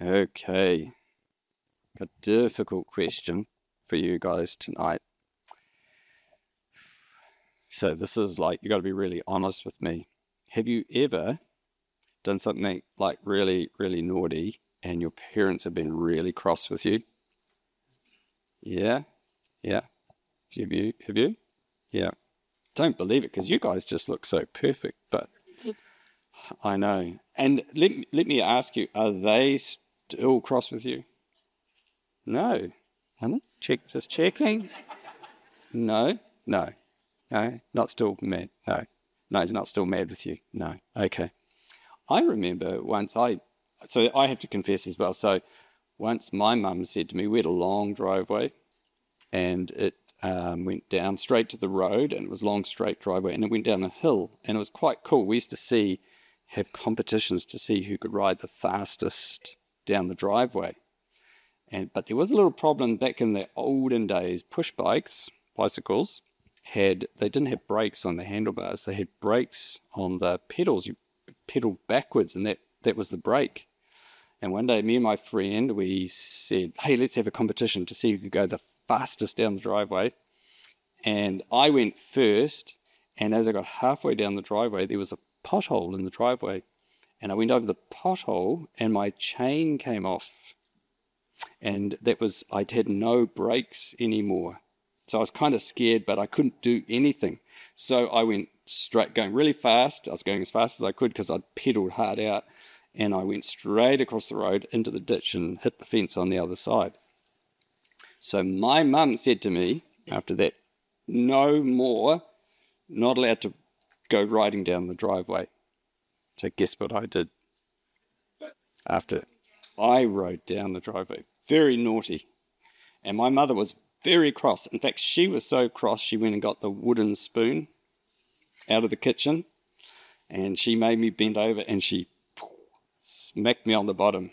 Okay. A difficult question for you guys tonight. So, this is like, you got to be really honest with me. Have you ever done something like really, really naughty and your parents have been really cross with you? Yeah? Yeah. Have you? Have you? Yeah. Don't believe it because you guys just look so perfect, but I know. And let, let me ask you, are they still cross with you? No. Haven't? Check, just checking. No, no, no, not still mad. No, no, he's not still mad with you. No, okay. I remember once I, so I have to confess as well. So once my mum said to me, we had a long driveway and it um, went down straight to the road and it was long straight driveway and it went down a hill and it was quite cool. We used to see, have competitions to see who could ride the fastest down the driveway. And, but there was a little problem back in the olden days. Push bikes, bicycles, had they didn't have brakes on the handlebars. They had brakes on the pedals. You pedaled backwards, and that that was the brake. And one day, me and my friend, we said, "Hey, let's have a competition to see who could go the fastest down the driveway." And I went first. And as I got halfway down the driveway, there was a pothole in the driveway. And I went over the pothole, and my chain came off and that was I'd had no brakes anymore. So I was kind of scared, but I couldn't do anything. So I went straight, going really fast. I was going as fast as I could because I'd pedaled hard out, and I went straight across the road into the ditch and hit the fence on the other side. So my mum said to me after that, "No more, not allowed to go riding down the driveway." So guess what I did? After I rode down the driveway, very naughty. And my mother was very cross. In fact, she was so cross, she went and got the wooden spoon out of the kitchen and she made me bend over and she smacked me on the bottom.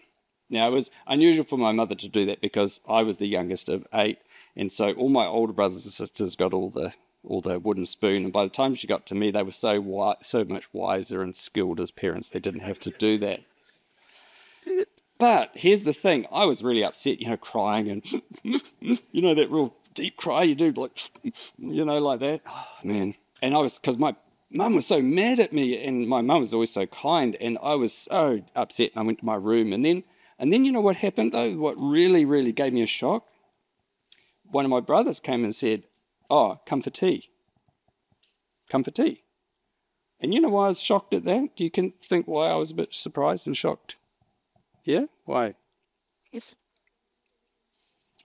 Now, it was unusual for my mother to do that because I was the youngest of eight, and so all my older brothers and sisters got all the all the wooden spoon. And by the time she got to me, they were so wi- so much wiser and skilled as parents; they didn't have to do that. But here's the thing I was really upset, you know, crying and, you know, that real deep cry you do, like, you know, like that. Oh, man. And I was, because my mum was so mad at me and my mum was always so kind and I was so upset and I went to my room and then, and then you know what happened though? What really, really gave me a shock? One of my brothers came and said, oh, come for tea. Come for tea. And you know why I was shocked at that? Do you can think why I was a bit surprised and shocked? Yeah? Why? Yes.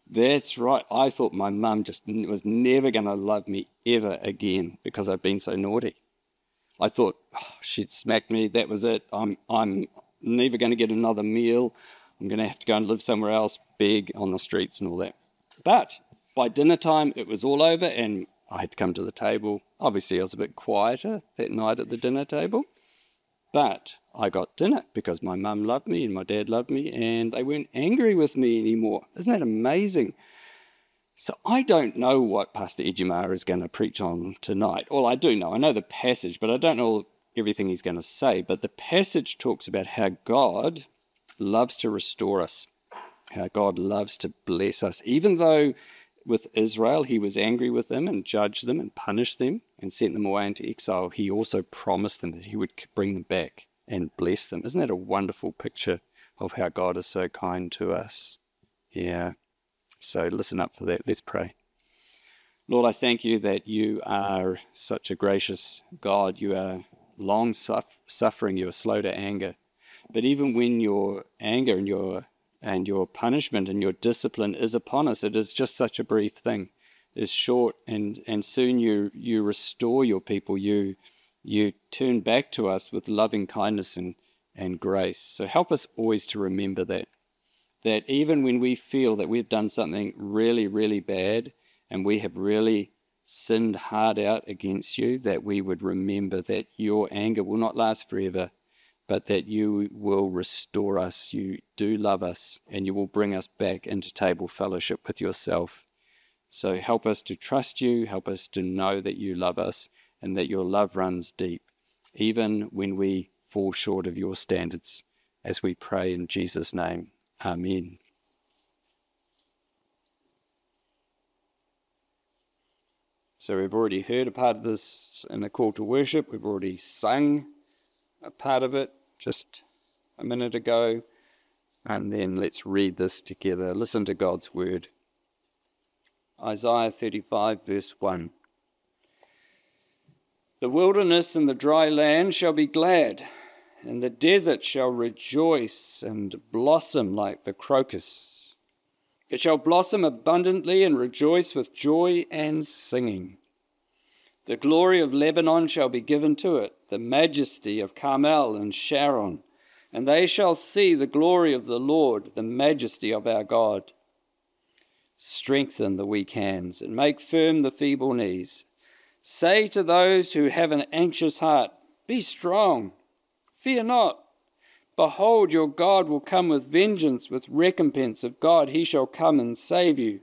That's right. I thought my mum just was never going to love me ever again because I've been so naughty. I thought oh, she'd smacked me. That was it. I'm I'm never going to get another meal. I'm going to have to go and live somewhere else, beg on the streets and all that. But by dinner time, it was all over, and I had to come to the table. Obviously, I was a bit quieter that night at the dinner table. But I got dinner because my mum loved me and my dad loved me, and they weren't angry with me anymore. Isn't that amazing? So I don't know what Pastor Ejimara is going to preach on tonight. All I do know, I know the passage, but I don't know everything he's going to say. But the passage talks about how God loves to restore us, how God loves to bless us, even though with Israel, he was angry with them and judged them and punished them and sent them away into exile. He also promised them that he would bring them back and bless them. Isn't that a wonderful picture of how God is so kind to us? Yeah. So listen up for that. Let's pray. Lord, I thank you that you are such a gracious God. You are long suffering, you are slow to anger. But even when your anger and your and your punishment and your discipline is upon us. It is just such a brief thing. It's short and, and soon you you restore your people. You you turn back to us with loving kindness and, and grace. So help us always to remember that. That even when we feel that we've done something really, really bad and we have really sinned hard out against you, that we would remember that your anger will not last forever but that you will restore us. You do love us, and you will bring us back into table fellowship with yourself. So help us to trust you, help us to know that you love us, and that your love runs deep, even when we fall short of your standards, as we pray in Jesus' name. Amen. So we've already heard a part of this in the call to worship. We've already sung a part of it just a minute ago. And then let's read this together. Listen to God's word. Isaiah 35, verse 1. The wilderness and the dry land shall be glad, and the desert shall rejoice and blossom like the crocus. It shall blossom abundantly and rejoice with joy and singing. The glory of Lebanon shall be given to it, the majesty of Carmel and Sharon, and they shall see the glory of the Lord, the majesty of our God. Strengthen the weak hands and make firm the feeble knees. Say to those who have an anxious heart, Be strong, fear not. Behold, your God will come with vengeance, with recompense of God. He shall come and save you.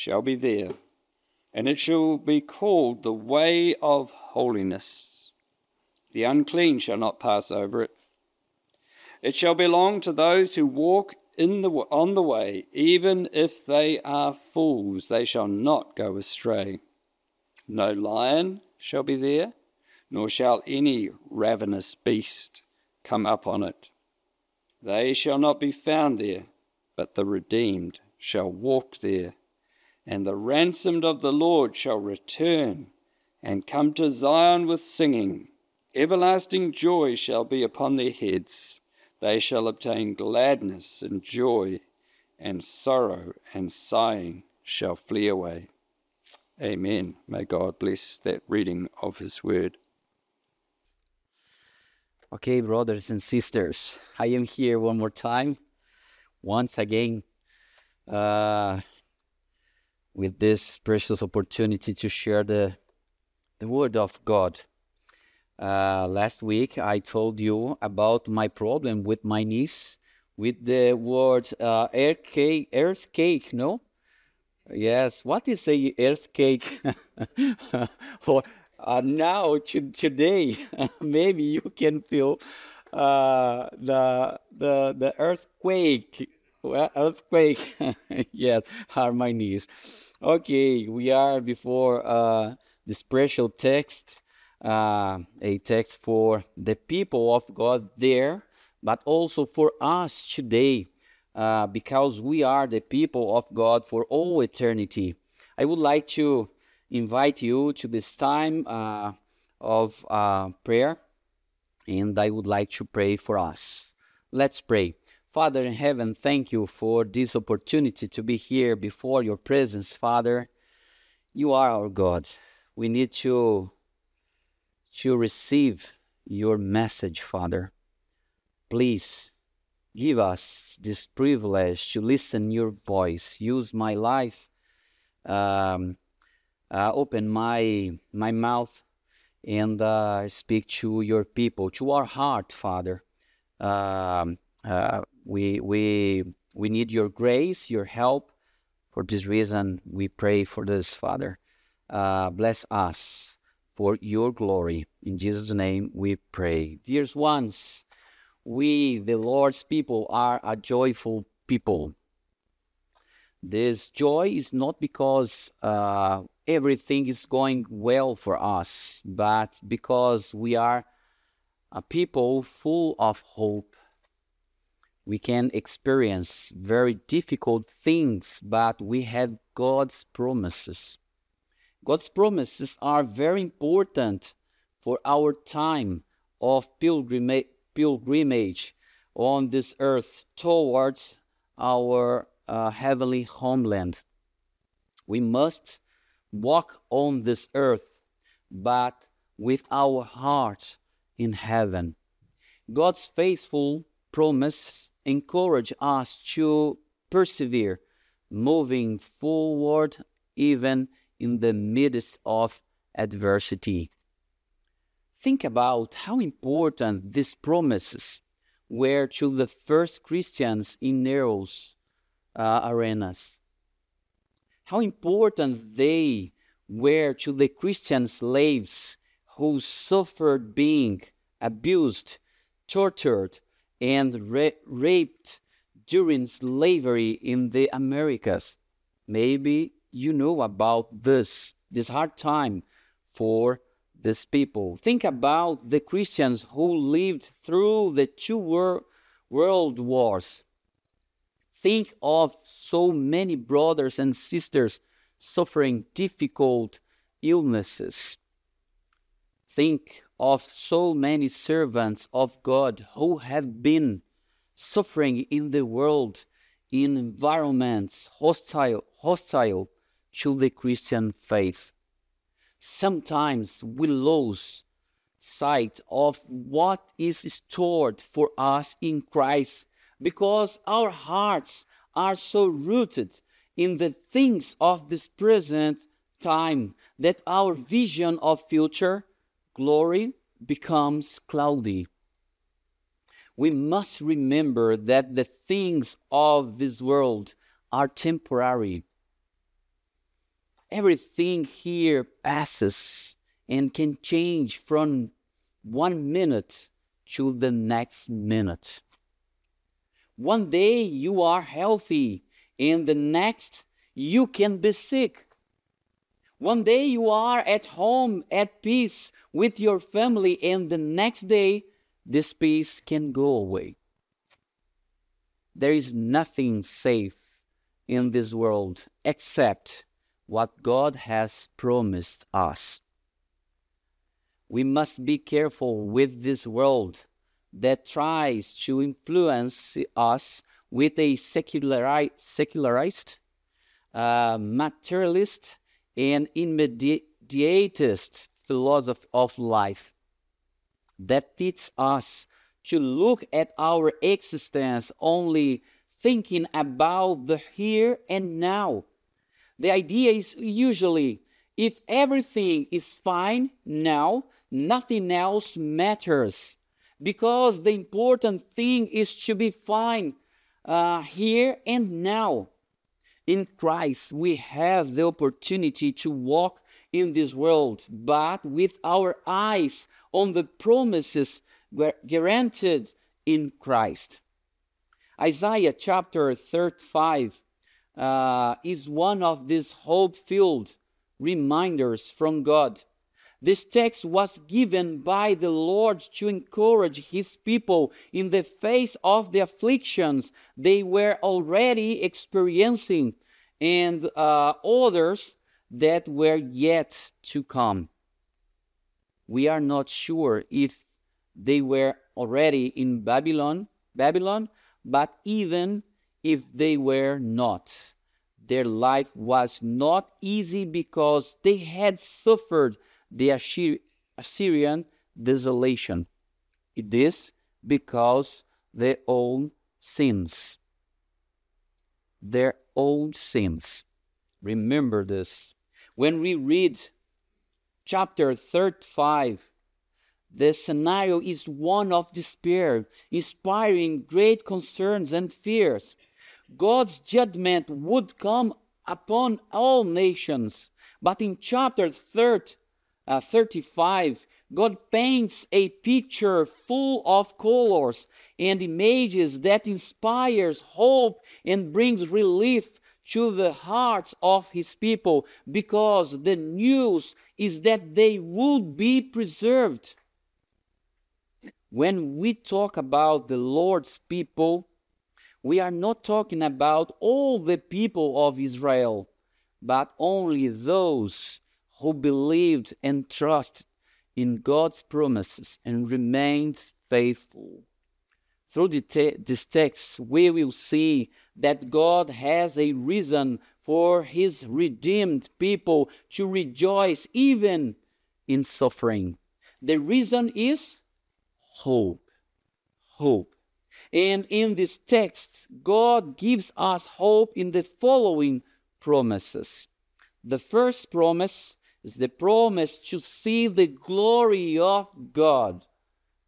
shall be there, and it shall be called the way of holiness. The unclean shall not pass over it. It shall belong to those who walk in the, on the way, even if they are fools, they shall not go astray. No lion shall be there nor shall any ravenous beast come up on it. They shall not be found there, but the redeemed shall walk there, and the ransomed of the Lord shall return and come to Zion with singing. Everlasting joy shall be upon their heads. They shall obtain gladness and joy, and sorrow and sighing shall flee away. Amen. May God bless that reading of His word. Okay, brothers and sisters, I am here one more time, once again, uh, with this precious opportunity to share the the word of God. Uh, last week, I told you about my problem with my niece with the word uh, earthquake. Earthquake, no? Yes. What is a earthquake? uh, now to, today maybe you can feel uh, the the the earthquake earthquake yes are my knees okay we are before uh, the special text uh, a text for the people of god there but also for us today uh, because we are the people of god for all eternity i would like to invite you to this time uh, of uh, prayer, and I would like to pray for us. Let's pray. Father in heaven, thank you for this opportunity to be here before your presence, Father. You are our God. We need to, to receive your message, Father. Please give us this privilege to listen your voice. Use my life um, uh, open my my mouth and uh, speak to your people, to our heart, Father. Um, uh, we we we need your grace, your help. For this reason, we pray for this, Father. Uh, bless us for your glory. In Jesus' name, we pray. Dear ones, we, the Lord's people, are a joyful people. This joy is not because uh, everything is going well for us, but because we are a people full of hope. We can experience very difficult things, but we have God's promises. God's promises are very important for our time of pilgrimage, pilgrimage on this earth towards our uh, heavenly homeland. We must walk on this earth, but with our hearts in heaven. God's faithful promise encourage us to persevere, moving forward even in the midst of adversity. Think about how important these promises were to the first Christians in Nero's uh, arenas. How important they were to the Christian slaves who suffered being abused, tortured, and ra- raped during slavery in the Americas. Maybe you know about this, this hard time for these people. Think about the Christians who lived through the two wor- world wars. Think of so many brothers and sisters suffering difficult illnesses. Think of so many servants of God who have been suffering in the world in environments hostile, hostile to the Christian faith. Sometimes we lose sight of what is stored for us in Christ because our hearts are so rooted in the things of this present time that our vision of future glory becomes cloudy. We must remember that the things of this world are temporary. Everything here passes and can change from one minute to the next minute. One day you are healthy, and the next you can be sick. One day you are at home at peace with your family, and the next day this peace can go away. There is nothing safe in this world except what God has promised us. We must be careful with this world that tries to influence us with a seculari- secularized, uh, materialist, and immediatist philosophy of life that teaches us to look at our existence only thinking about the here and now. The idea is usually if everything is fine now, nothing else matters because the important thing is to be fine uh, here and now. In Christ, we have the opportunity to walk in this world, but with our eyes on the promises guaranteed in Christ. Isaiah chapter 35 uh, is one of these hope filled reminders from God this text was given by the Lord to encourage his people in the face of the afflictions they were already experiencing and uh, others that were yet to come. We are not sure if they were already in Babylon, Babylon, but even if they were not, their life was not easy because they had suffered the Assyrian desolation. It is because their own sins. Their own sins. Remember this. When we read chapter 35, the scenario is one of despair, inspiring great concerns and fears. God's judgment would come upon all nations. But in chapter 30, uh, 35, God paints a picture full of colors and images that inspires hope and brings relief to the hearts of his people because the news is that they would be preserved. When we talk about the Lord's people, we are not talking about all the people of Israel, but only those who believed and trusted in God's promises and remained faithful. Through this text, we will see that God has a reason for his redeemed people to rejoice even in suffering. The reason is hope. Hope. And in this text, God gives us hope in the following promises. The first promise is the promise to see the glory of God.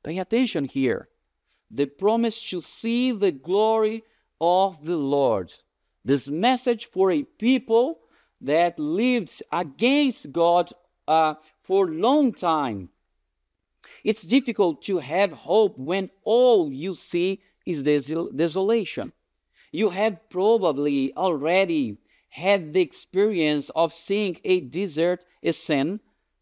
Pay attention here. The promise to see the glory of the Lord. This message for a people that lived against God uh, for a long time. It's difficult to have hope when all you see is desol- desolation. You have probably already had the experience of seeing a desert a sin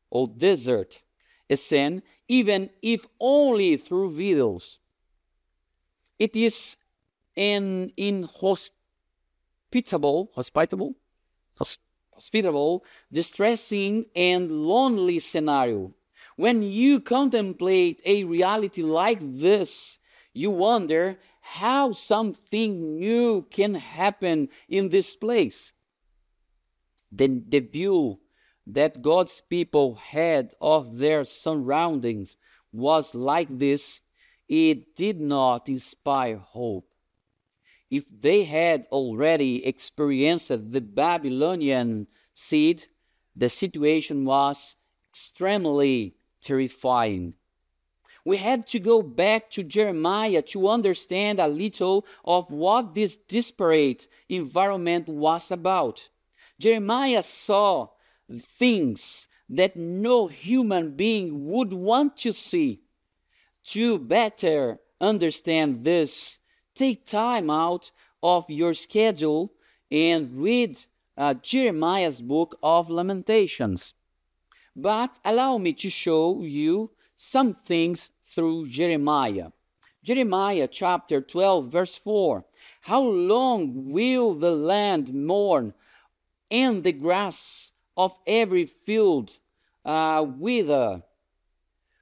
or desert a sin, even if only through videos. It is an inhospitable, hospitable, hospitable, distressing, and lonely scenario. When you contemplate a reality like this, you wonder how something new can happen in this place. Then the view that God's people had of their surroundings was like this, it did not inspire hope. If they had already experienced the Babylonian siege, the situation was extremely terrifying. We had to go back to Jeremiah to understand a little of what this disparate environment was about. Jeremiah saw things that no human being would want to see. To better understand this, take time out of your schedule and read uh, Jeremiah's book of Lamentations. But allow me to show you some things through Jeremiah. Jeremiah chapter 12, verse 4. How long will the land mourn and the grass of every field uh, wither?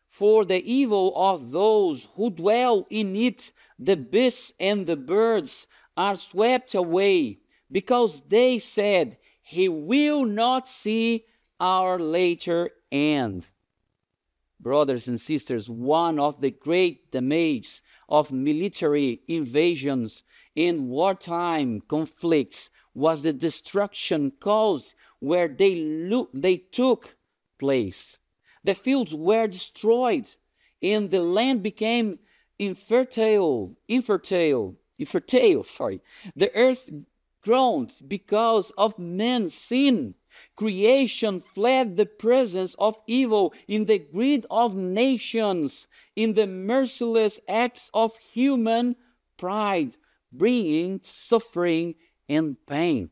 For the evil of those who dwell in it, the beasts and the birds are swept away, because they said, He will not see our later end. Brothers and sisters, one of the great damages of military invasions in wartime conflicts was the destruction caused where they, lo- they took place. The fields were destroyed and the land became infertile, infertile, infertile, sorry. The earth groaned because of man's sin. Creation fled the presence of evil in the greed of nations, in the merciless acts of human pride, bringing suffering and pain.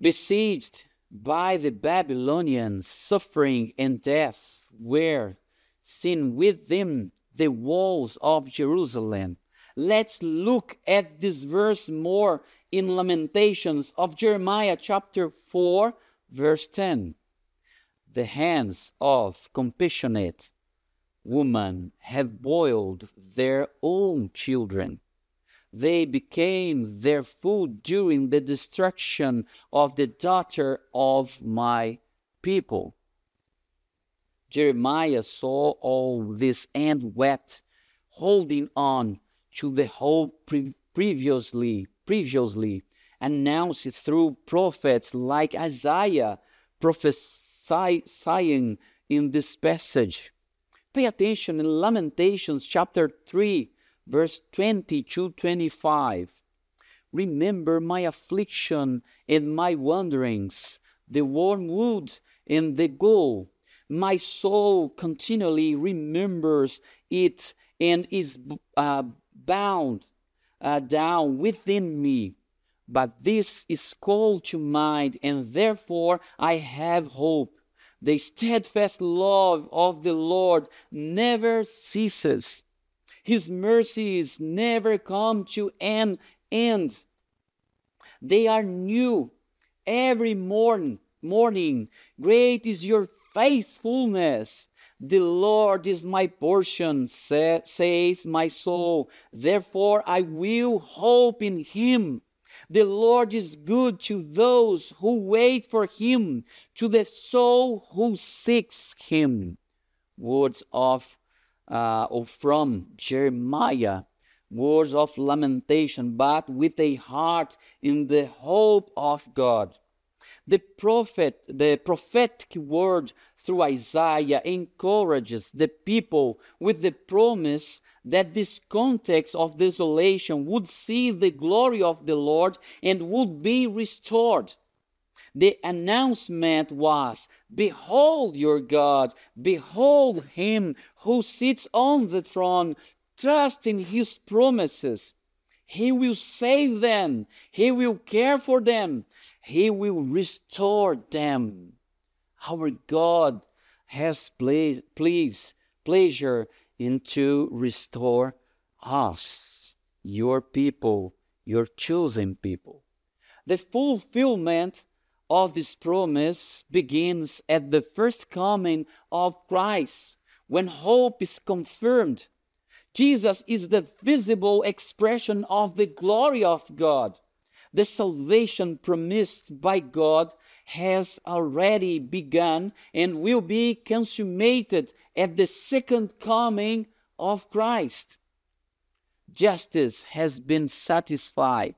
Besieged by the Babylonians, suffering and death were seen within the walls of Jerusalem. Let's look at this verse more in Lamentations of Jeremiah chapter 4, verse 10. The hands of compassionate women have boiled their own children. They became their food during the destruction of the daughter of my people. Jeremiah saw all this and wept, holding on to the hope pre- previously previously announced through prophets like Isaiah prophesying in this passage. Pay attention in Lamentations chapter 3, verse 20 to 25. Remember my affliction and my wanderings, the wormwood and the gall. My soul continually remembers it and is uh, bound uh, down within me. But this is called to mind, and therefore I have hope. The steadfast love of the Lord never ceases. His mercies never come to an end. They are new every morn, Morning, great is your faithfulness. The Lord is my portion, say, says my soul. Therefore I will hope in him. The Lord is good to those who wait for him, to the soul who seeks him. Words of uh, or from Jeremiah, words of lamentation, but with a heart in the hope of God. The prophet, the prophetic word through Isaiah encourages the people with the promise that this context of desolation would see the glory of the Lord and would be restored. The announcement was, Behold your God, behold him who sits on the throne, trust in his promises. He will save them, he will care for them, he will restore them. Our God has pleased, please, pleasure in to restore us, your people, your chosen people. The fulfillment of this promise begins at the first coming of Christ, when hope is confirmed. Jesus is the visible expression of the glory of God. The salvation promised by God has already begun and will be consummated at the second coming of Christ. Justice has been satisfied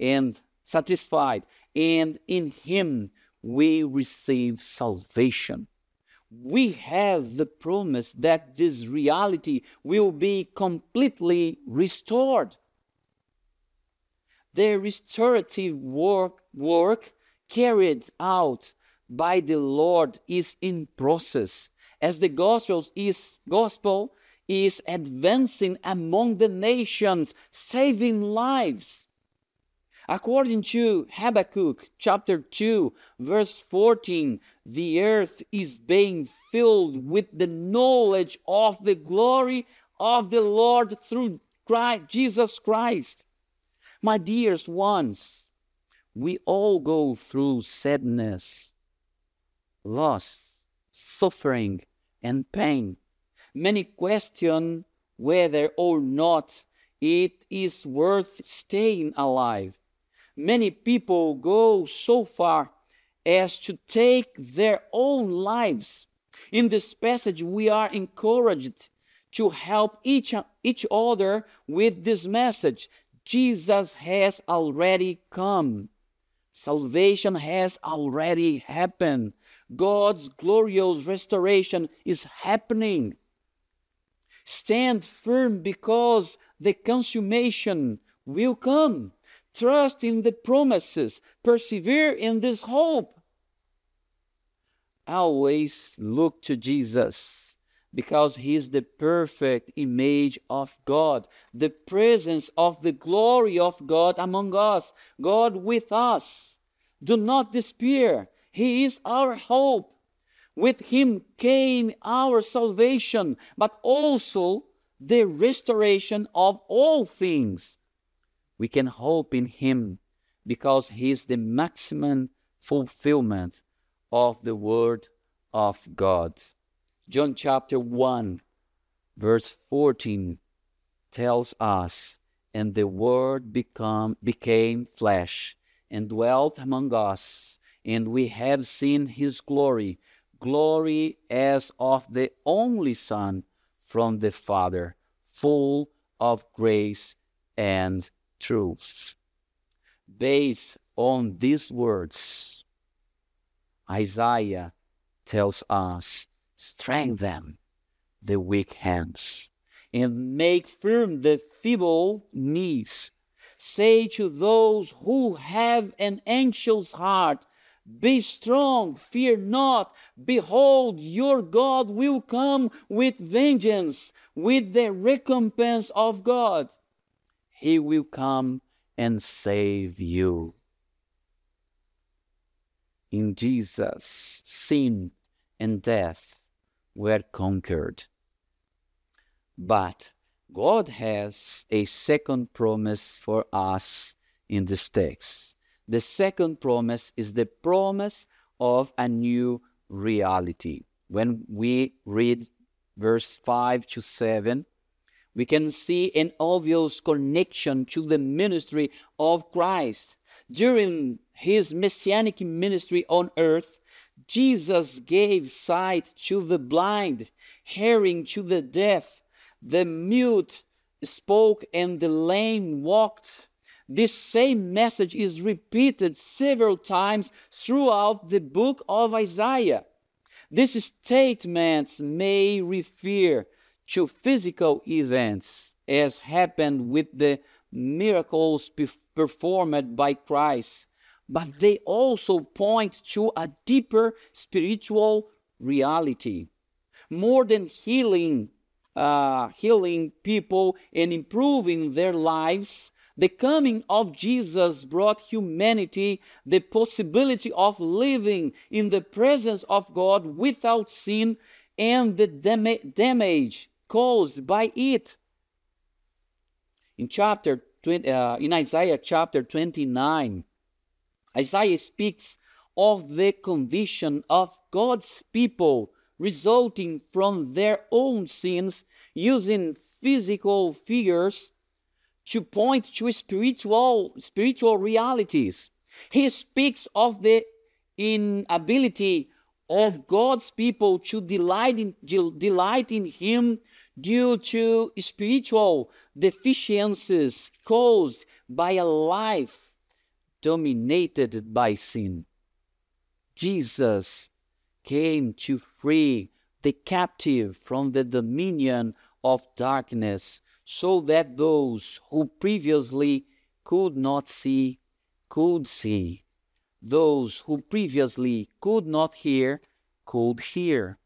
and satisfied and in him we receive salvation. We have the promise that this reality will be completely restored. The restorative work, work carried out by the Lord is in process as the gospel is gospel is advancing among the nations saving lives according to Habakkuk chapter 2 verse 14 the earth is being filled with the knowledge of the glory of the Lord through Christ, Jesus Christ my dears ones we all go through sadness, loss, suffering, and pain. Many question whether or not it is worth staying alive. Many people go so far as to take their own lives. In this passage, we are encouraged to help each, each other with this message Jesus has already come. Salvation has already happened. God's glorious restoration is happening. Stand firm because the consummation will come. Trust in the promises. Persevere in this hope. Always look to Jesus because he is the perfect image of God, the presence of the glory of God among us, God with us. Do not despair. He is our hope. With him came our salvation, but also the restoration of all things. We can hope in him because he is the maximum fulfillment of the word of God. John chapter 1, verse 14 tells us, And the Word become, became flesh and dwelt among us, and we have seen his glory, glory as of the only Son from the Father, full of grace and truth. Based on these words, Isaiah tells us strengthen the weak hands and make firm the feeble knees. Say to those who have an anxious heart, Be strong, fear not. Behold, your God will come with vengeance, with the recompense of God. He will come and save you. In Jesus, sin and death were conquered. But God has a second promise for us in this text. The second promise is the promise of a new reality. When we read verse 5 to 7, we can see an obvious connection to the ministry of Christ. During his messianic ministry on earth, Jesus gave sight to the blind, hearing to the deaf, the mute spoke and the lame walked. This same message is repeated several times throughout the book of Isaiah. These statements may refer to physical events, as happened with the miracles performed by Christ, but they also point to a deeper spiritual reality. More than healing, uh, healing people and improving their lives, the coming of Jesus brought humanity the possibility of living in the presence of God without sin and the dam- damage caused by it. In chapter 20, uh, in Isaiah chapter 29, Isaiah speaks of the condition of God's people resulting from their own sins using physical figures to point to spiritual spiritual realities. He speaks of the inability of God's people to delight in, delight in Him due to spiritual deficiencies caused by a life dominated by sin. Jesus came to free the captive from the dominion of darkness so that those who previously could not see could see, those who previously could not hear could hear,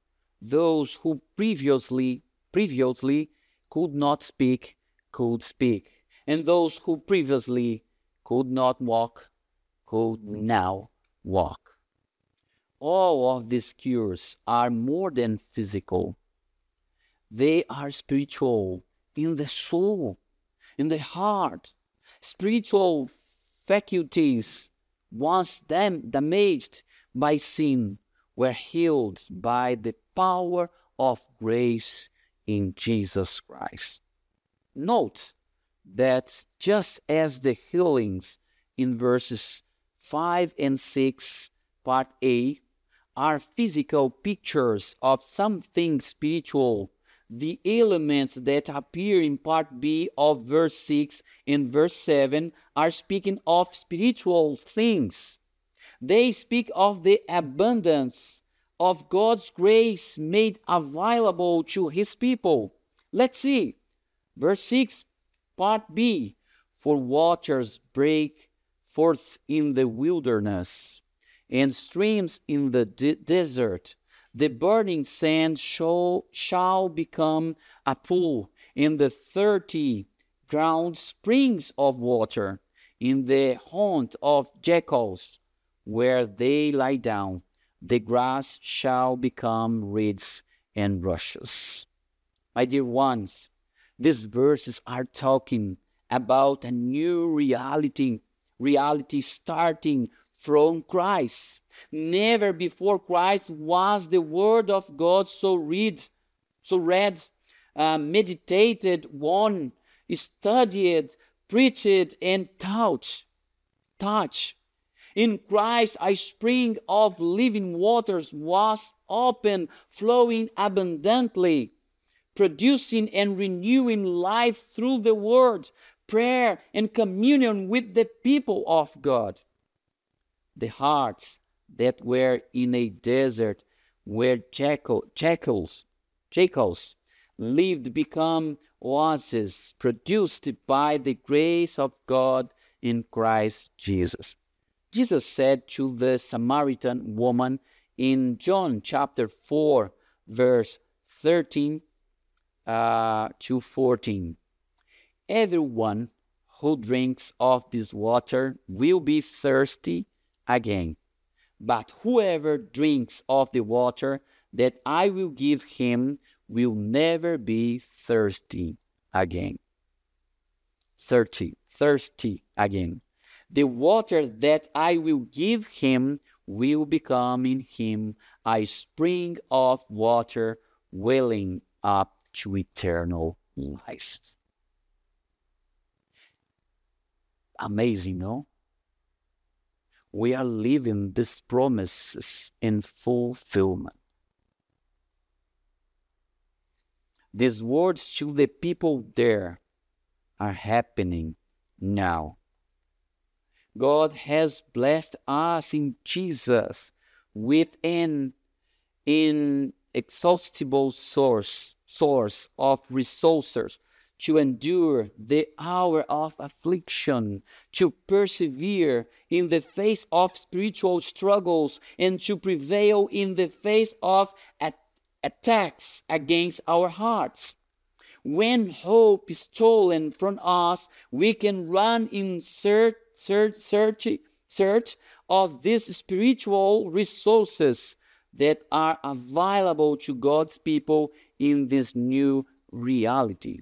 those who previously previously could not speak could speak, and those who previously could not walk could now walk. All of these cures are more than physical. They are spiritual in the soul, in the heart. Spiritual faculties, once dam- damaged by sin, were healed by the power of grace in Jesus Christ. Note that just as the healings in verses 5 and 6, part A, are physical pictures of something spiritual the elements that appear in part B of verse 6 and verse 7 are speaking of spiritual things. They speak of the abundance of God's grace made available to his people. Let's see. Verse 6, part B For waters break forth in the wilderness, and streams in the de- desert the burning sand shall, shall become a pool in the thirty ground springs of water in the haunt of jackals where they lie down the grass shall become reeds and rushes my dear ones these verses are talking about a new reality reality starting from Christ. Never before Christ was the Word of God so read, so read, uh, meditated on, studied, preached, and taught. Touch. In Christ, a spring of living waters was open, flowing abundantly, producing and renewing life through the Word, prayer, and communion with the people of God the hearts that were in a desert where jackal, jackals, jackals lived become oases produced by the grace of God in Christ Jesus. Jesus said to the Samaritan woman in John chapter 4, verse 13 uh, to 14 Everyone who drinks of this water will be thirsty again. But whoever drinks of the water that I will give him will never be thirsty again. Thirsty, thirsty again. The water that I will give him will become in him a spring of water welling up to eternal life. Amazing, no? we are living these promises in fulfillment. These words to the people there are happening now. God has blessed us in Jesus with an inexhaustible source source of resources to endure the hour of affliction, to persevere in the face of spiritual struggles, and to prevail in the face of at- attacks against our hearts. When hope is stolen from us, we can run in search, search, search, search of these spiritual resources that are available to God's people in this new reality.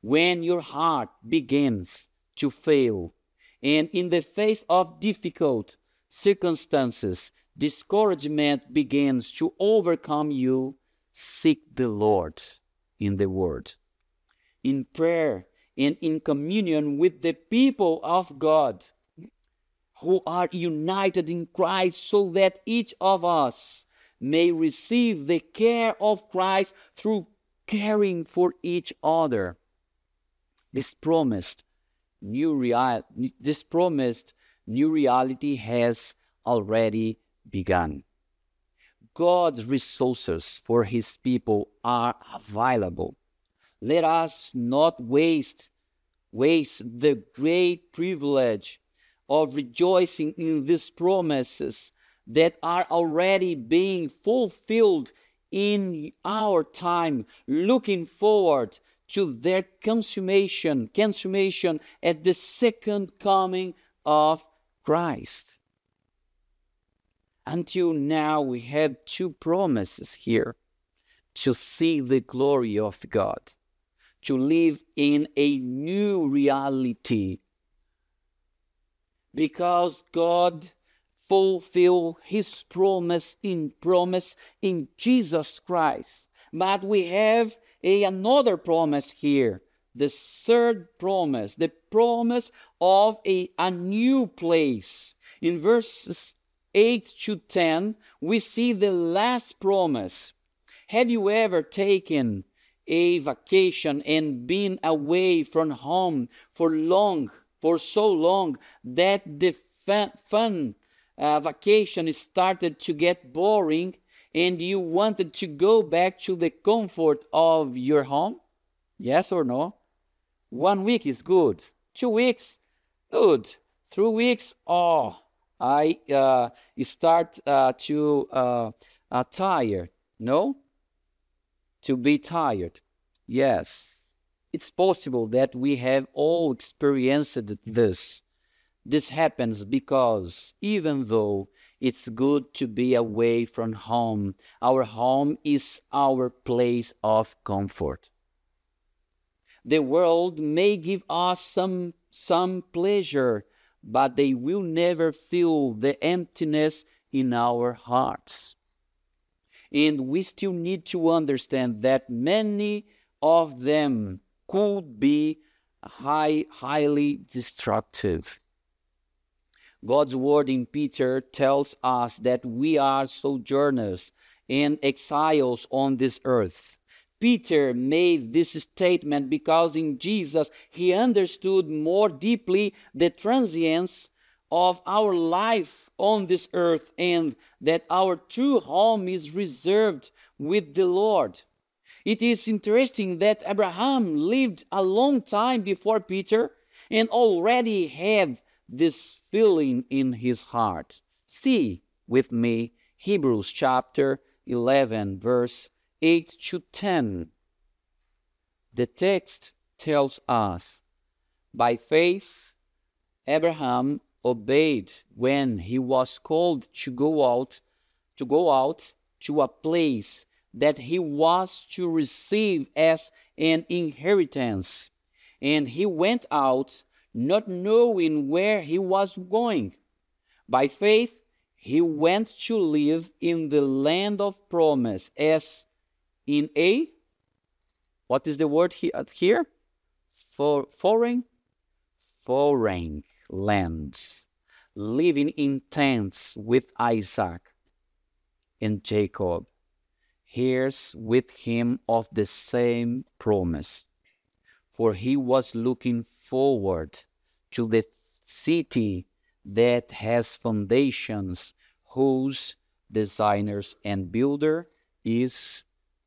When your heart begins to fail, and in the face of difficult circumstances, discouragement begins to overcome you, seek the Lord in the Word, in prayer, and in communion with the people of God who are united in Christ, so that each of us may receive the care of Christ through caring for each other. This promised new this promised new reality has already begun. God's resources for his people are available. Let us not waste waste the great privilege of rejoicing in these promises that are already being fulfilled in our time, looking forward to their consummation, consummation at the second coming of Christ. Until now, we have two promises here to see the glory of God, to live in a new reality. Because God fulfill his promise in promise in Jesus Christ. But we have a, another promise here. The third promise, the promise of a, a new place. In verses 8 to 10, we see the last promise. Have you ever taken a vacation and been away from home for long, for so long that the fun, uh, vacation started to get boring and you wanted to go back to the comfort of your home? Yes or no? One week is good. Two weeks, good. Three weeks, oh, I uh, start uh, to uh, uh, tired. No? To be tired. Yes. It's possible that we have all experienced this. This happens because even though it's good to be away from home, our home is our place of comfort. The world may give us some, some pleasure, but they will never fill the emptiness in our hearts. And we still need to understand that many of them could be high, highly destructive. God's word in Peter tells us that we are sojourners and exiles on this earth. Peter made this statement because in Jesus he understood more deeply the transience of our life on this earth and that our true home is reserved with the Lord. It is interesting that Abraham lived a long time before Peter and already had this feeling in his heart. See with me Hebrews chapter 11, verse 8 to 10. The text tells us by faith, Abraham obeyed when he was called to go out to go out to a place that he was to receive as an inheritance and he went out not knowing where he was going. By faith, he went to live in the land of promise as in a what is the word uh, here? For foreign foreign lands, living in tents with Isaac and Jacob, heirs with him of the same promise. For he was looking forward to the city that has foundations, whose designers and builder is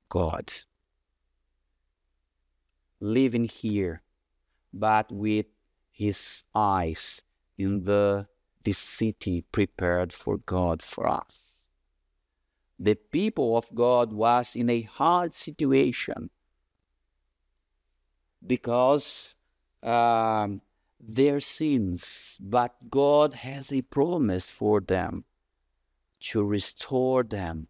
God. Living here, but with his eyes in the this city prepared for God for us. The people of God was in a hard situation because um, their sins, but God has a promise for them to restore them.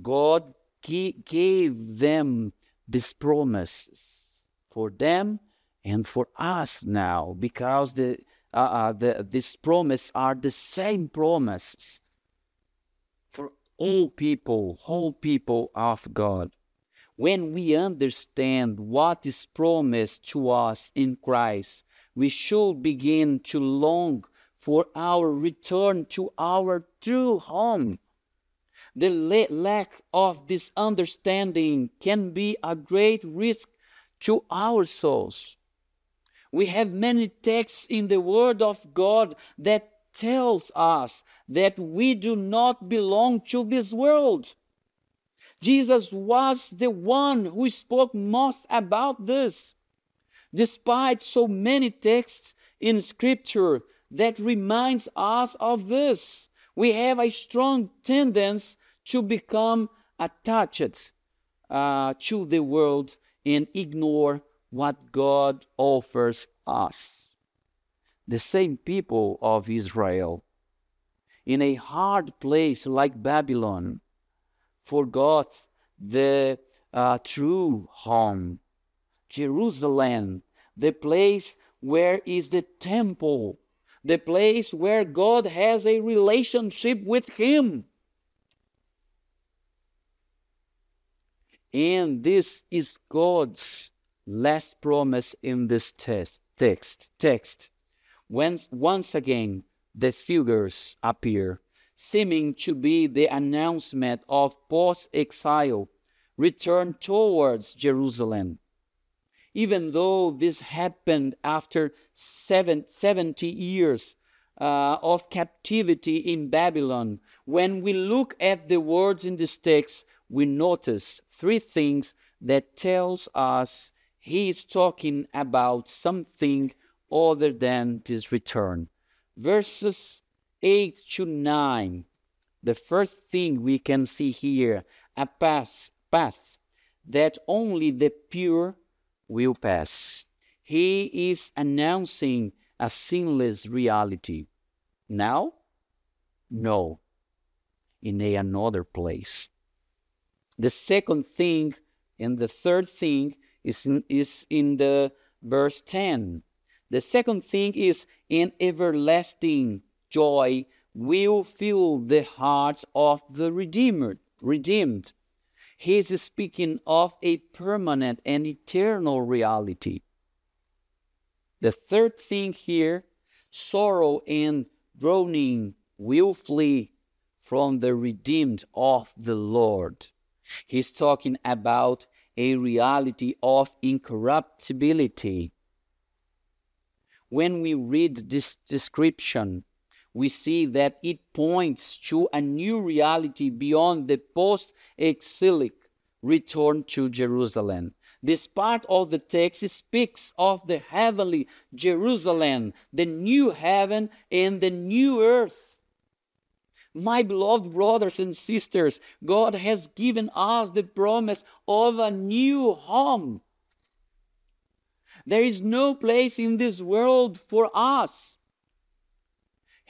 God gave them these promises for them and for us now because the, uh, uh, the, these promises are the same promises for all people, whole people of God. When we understand what is promised to us in Christ, we should begin to long for our return to our true home. The lack of this understanding can be a great risk to our souls. We have many texts in the Word of God that tells us that we do not belong to this world. Jesus was the one who spoke most about this. Despite so many texts in scripture that reminds us of this, we have a strong tendency to become attached uh, to the world and ignore what God offers us. The same people of Israel, in a hard place like Babylon, forgot the uh, true home. Jerusalem, the place where is the temple, the place where God has a relationship with Him. And this is God's last promise in this test, text. Text. When, once again, the figures appear seeming to be the announcement of post exile return towards Jerusalem. Even though this happened after seven, 70 years uh, of captivity in Babylon, when we look at the words in this text, we notice three things that tells us he is talking about something other than this return. Verses 8 to 9, the first thing we can see here a path, path that only the pure will pass. He is announcing a sinless reality. Now? No, in a another place. The second thing and the third thing is in, is in the verse 10. The second thing is an everlasting joy will fill the hearts of the redeemer, redeemed. He is speaking of a permanent and eternal reality. The third thing here, sorrow and groaning will flee from the redeemed of the Lord. He's talking about a reality of incorruptibility. When we read this description, we see that it points to a new reality beyond the post exilic return to Jerusalem. This part of the text speaks of the heavenly Jerusalem, the new heaven and the new earth. My beloved brothers and sisters, God has given us the promise of a new home. There is no place in this world for us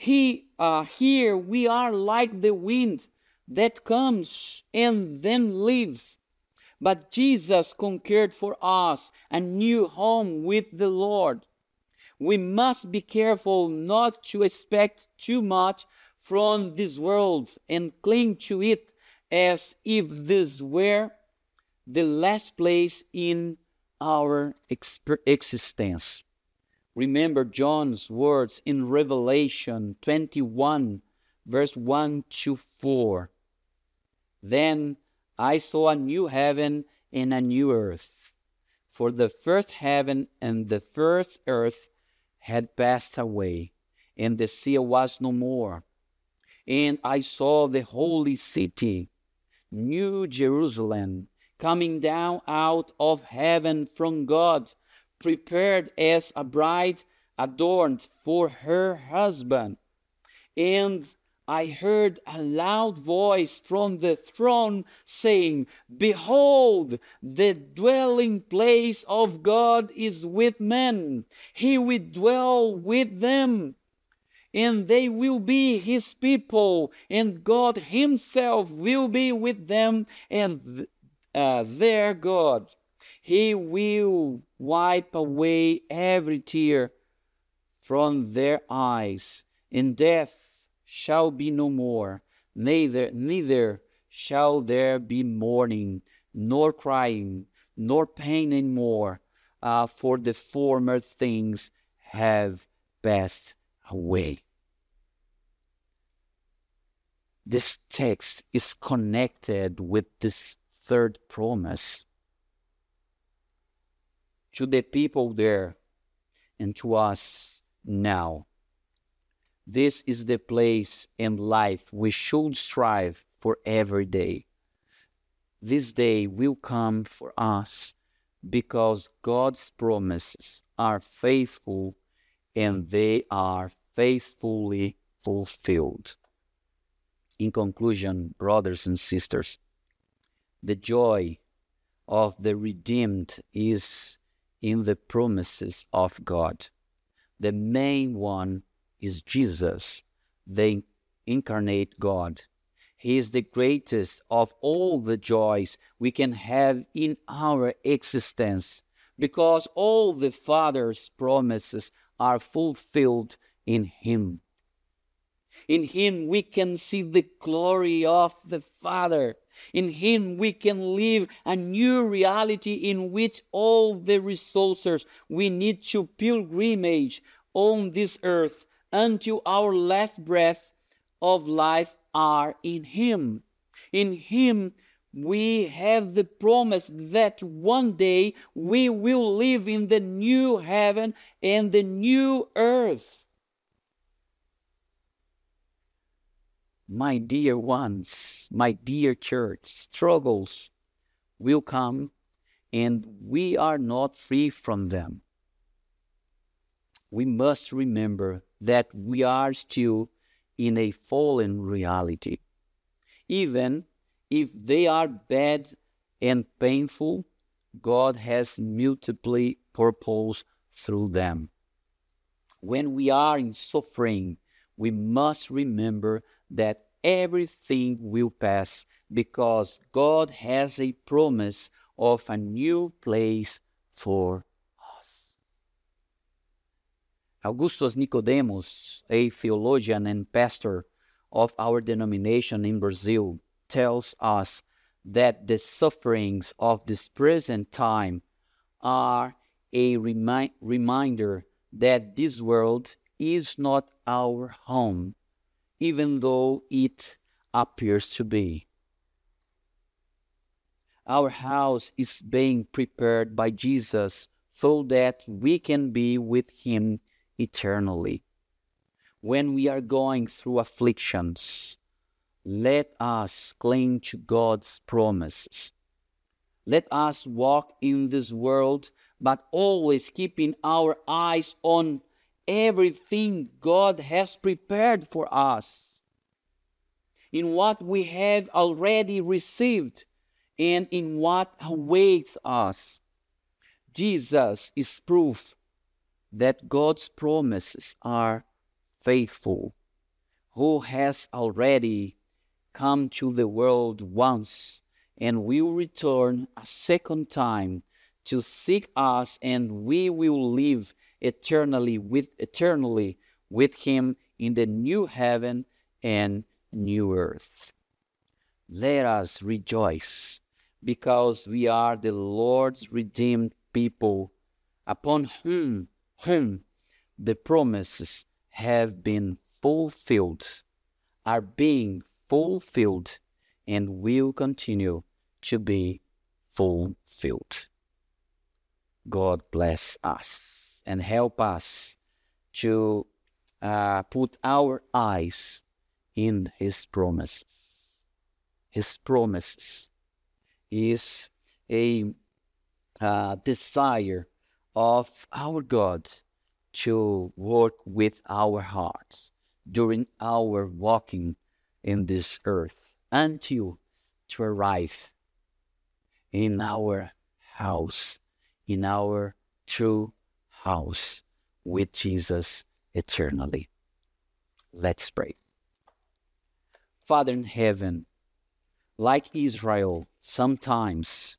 he, uh, here we are like the wind that comes and then leaves. But Jesus conquered for us a new home with the Lord. We must be careful not to expect too much from this world and cling to it as if this were the last place in our existence. Remember John's words in Revelation 21, verse 1 to 4. Then I saw a new heaven and a new earth. For the first heaven and the first earth had passed away, and the sea was no more. And I saw the holy city, New Jerusalem, coming down out of heaven from God, prepared as a bride adorned for her husband. And I heard a loud voice from the throne saying, Behold, the dwelling place of God is with men. He will dwell with them, and they will be his people, and God himself will be with them and uh, their God. He will wipe away every tear from their eyes, and death shall be no more, neither neither shall there be mourning, nor crying, nor pain any more, uh, for the former things have passed away. This text is connected with this third promise to the people there and to us now. This is the place and life we should strive for every day. This day will come for us because God's promises are faithful and they are faithfully fulfilled. In conclusion, brothers and sisters, the joy of the redeemed is in the promises of God. The main one is Jesus, the incarnate God. He is the greatest of all the joys we can have in our existence because all the Father's promises are fulfilled in Him. In Him we can see the glory of the Father. In Him we can live a new reality in which all the resources we need to pilgrimage on this earth until our last breath of life are in Him. In Him, we have the promise that one day we will live in the new heaven and the new earth. My dear ones, my dear church, struggles will come and we are not free from them. We must remember that we are still in a fallen reality. Even if they are bad and painful, God has multiply purpose through them. When we are in suffering, we must remember that everything will pass because God has a promise of a new place for us. Augustus Nicodemus, a theologian and pastor of our denomination in Brazil, tells us that the sufferings of this present time are a remi- reminder that this world is not our home, even though it appears to be. Our house is being prepared by Jesus so that we can be with Him eternally. When we are going through afflictions, let us cling to God's promises. Let us walk in this world, but always keeping our eyes on everything God has prepared for us, in what we have already received, and in what awaits us. Jesus is proof that God's promises are faithful, who has already come to the world once and will return a second time to seek us and we will live eternally with eternally with him in the new heaven and new earth let us rejoice because we are the lord's redeemed people upon whom whom the promises have been fulfilled, are being fulfilled, and will continue to be fulfilled. God bless us and help us to uh, put our eyes in His promises. His promises is a uh, desire of our God to work with our hearts during our walking in this earth until to arrive in our house, in our true house with Jesus eternally. Let's pray. Father in heaven, like Israel, sometimes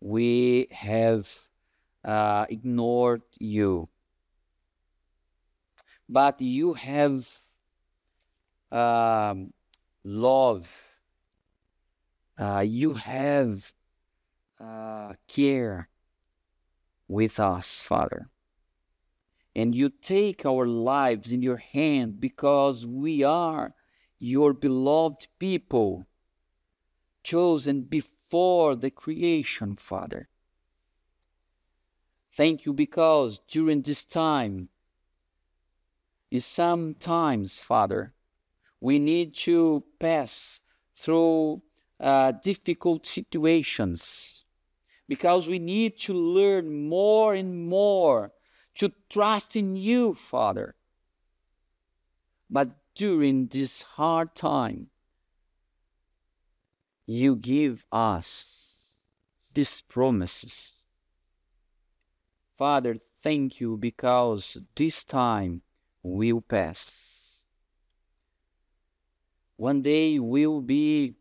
we have uh, ignored you, but you have um, love, uh, you have uh, care with us, Father. And you take our lives in your hand because we are your beloved people, chosen before the creation, Father. Thank you because during this time, sometimes, Father, we need to pass through uh, difficult situations because we need to learn more and more to trust in you, Father. But during this hard time, you give us these promises. Father, thank you because this time will pass. One day we'll be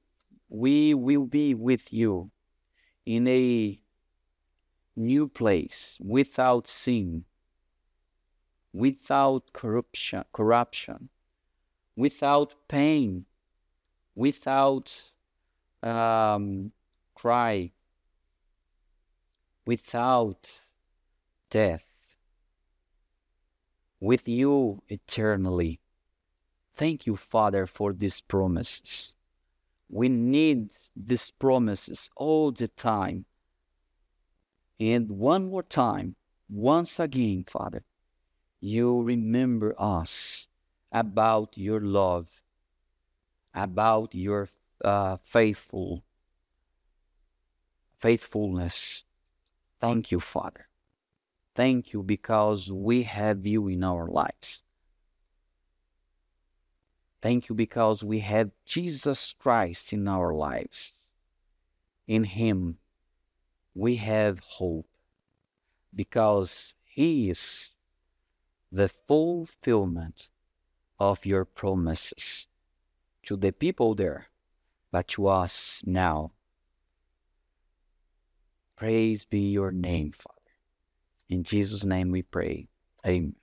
we will be with you in a new place without sin, without corruption, corruption, without pain, without um, cry, without death, with you eternally. Thank you, Father, for these promises. We need these promises all the time. And one more time, once again, Father, you remember us about your love, about your uh, faithful faithfulness. Thank you, Father. Thank you because we have you in our lives. Thank you because we have Jesus Christ in our lives. In Him, we have hope because He is the fulfillment of your promises to the people there, but to us now. Praise be your name, Father. In Jesus' name we pray. Amen.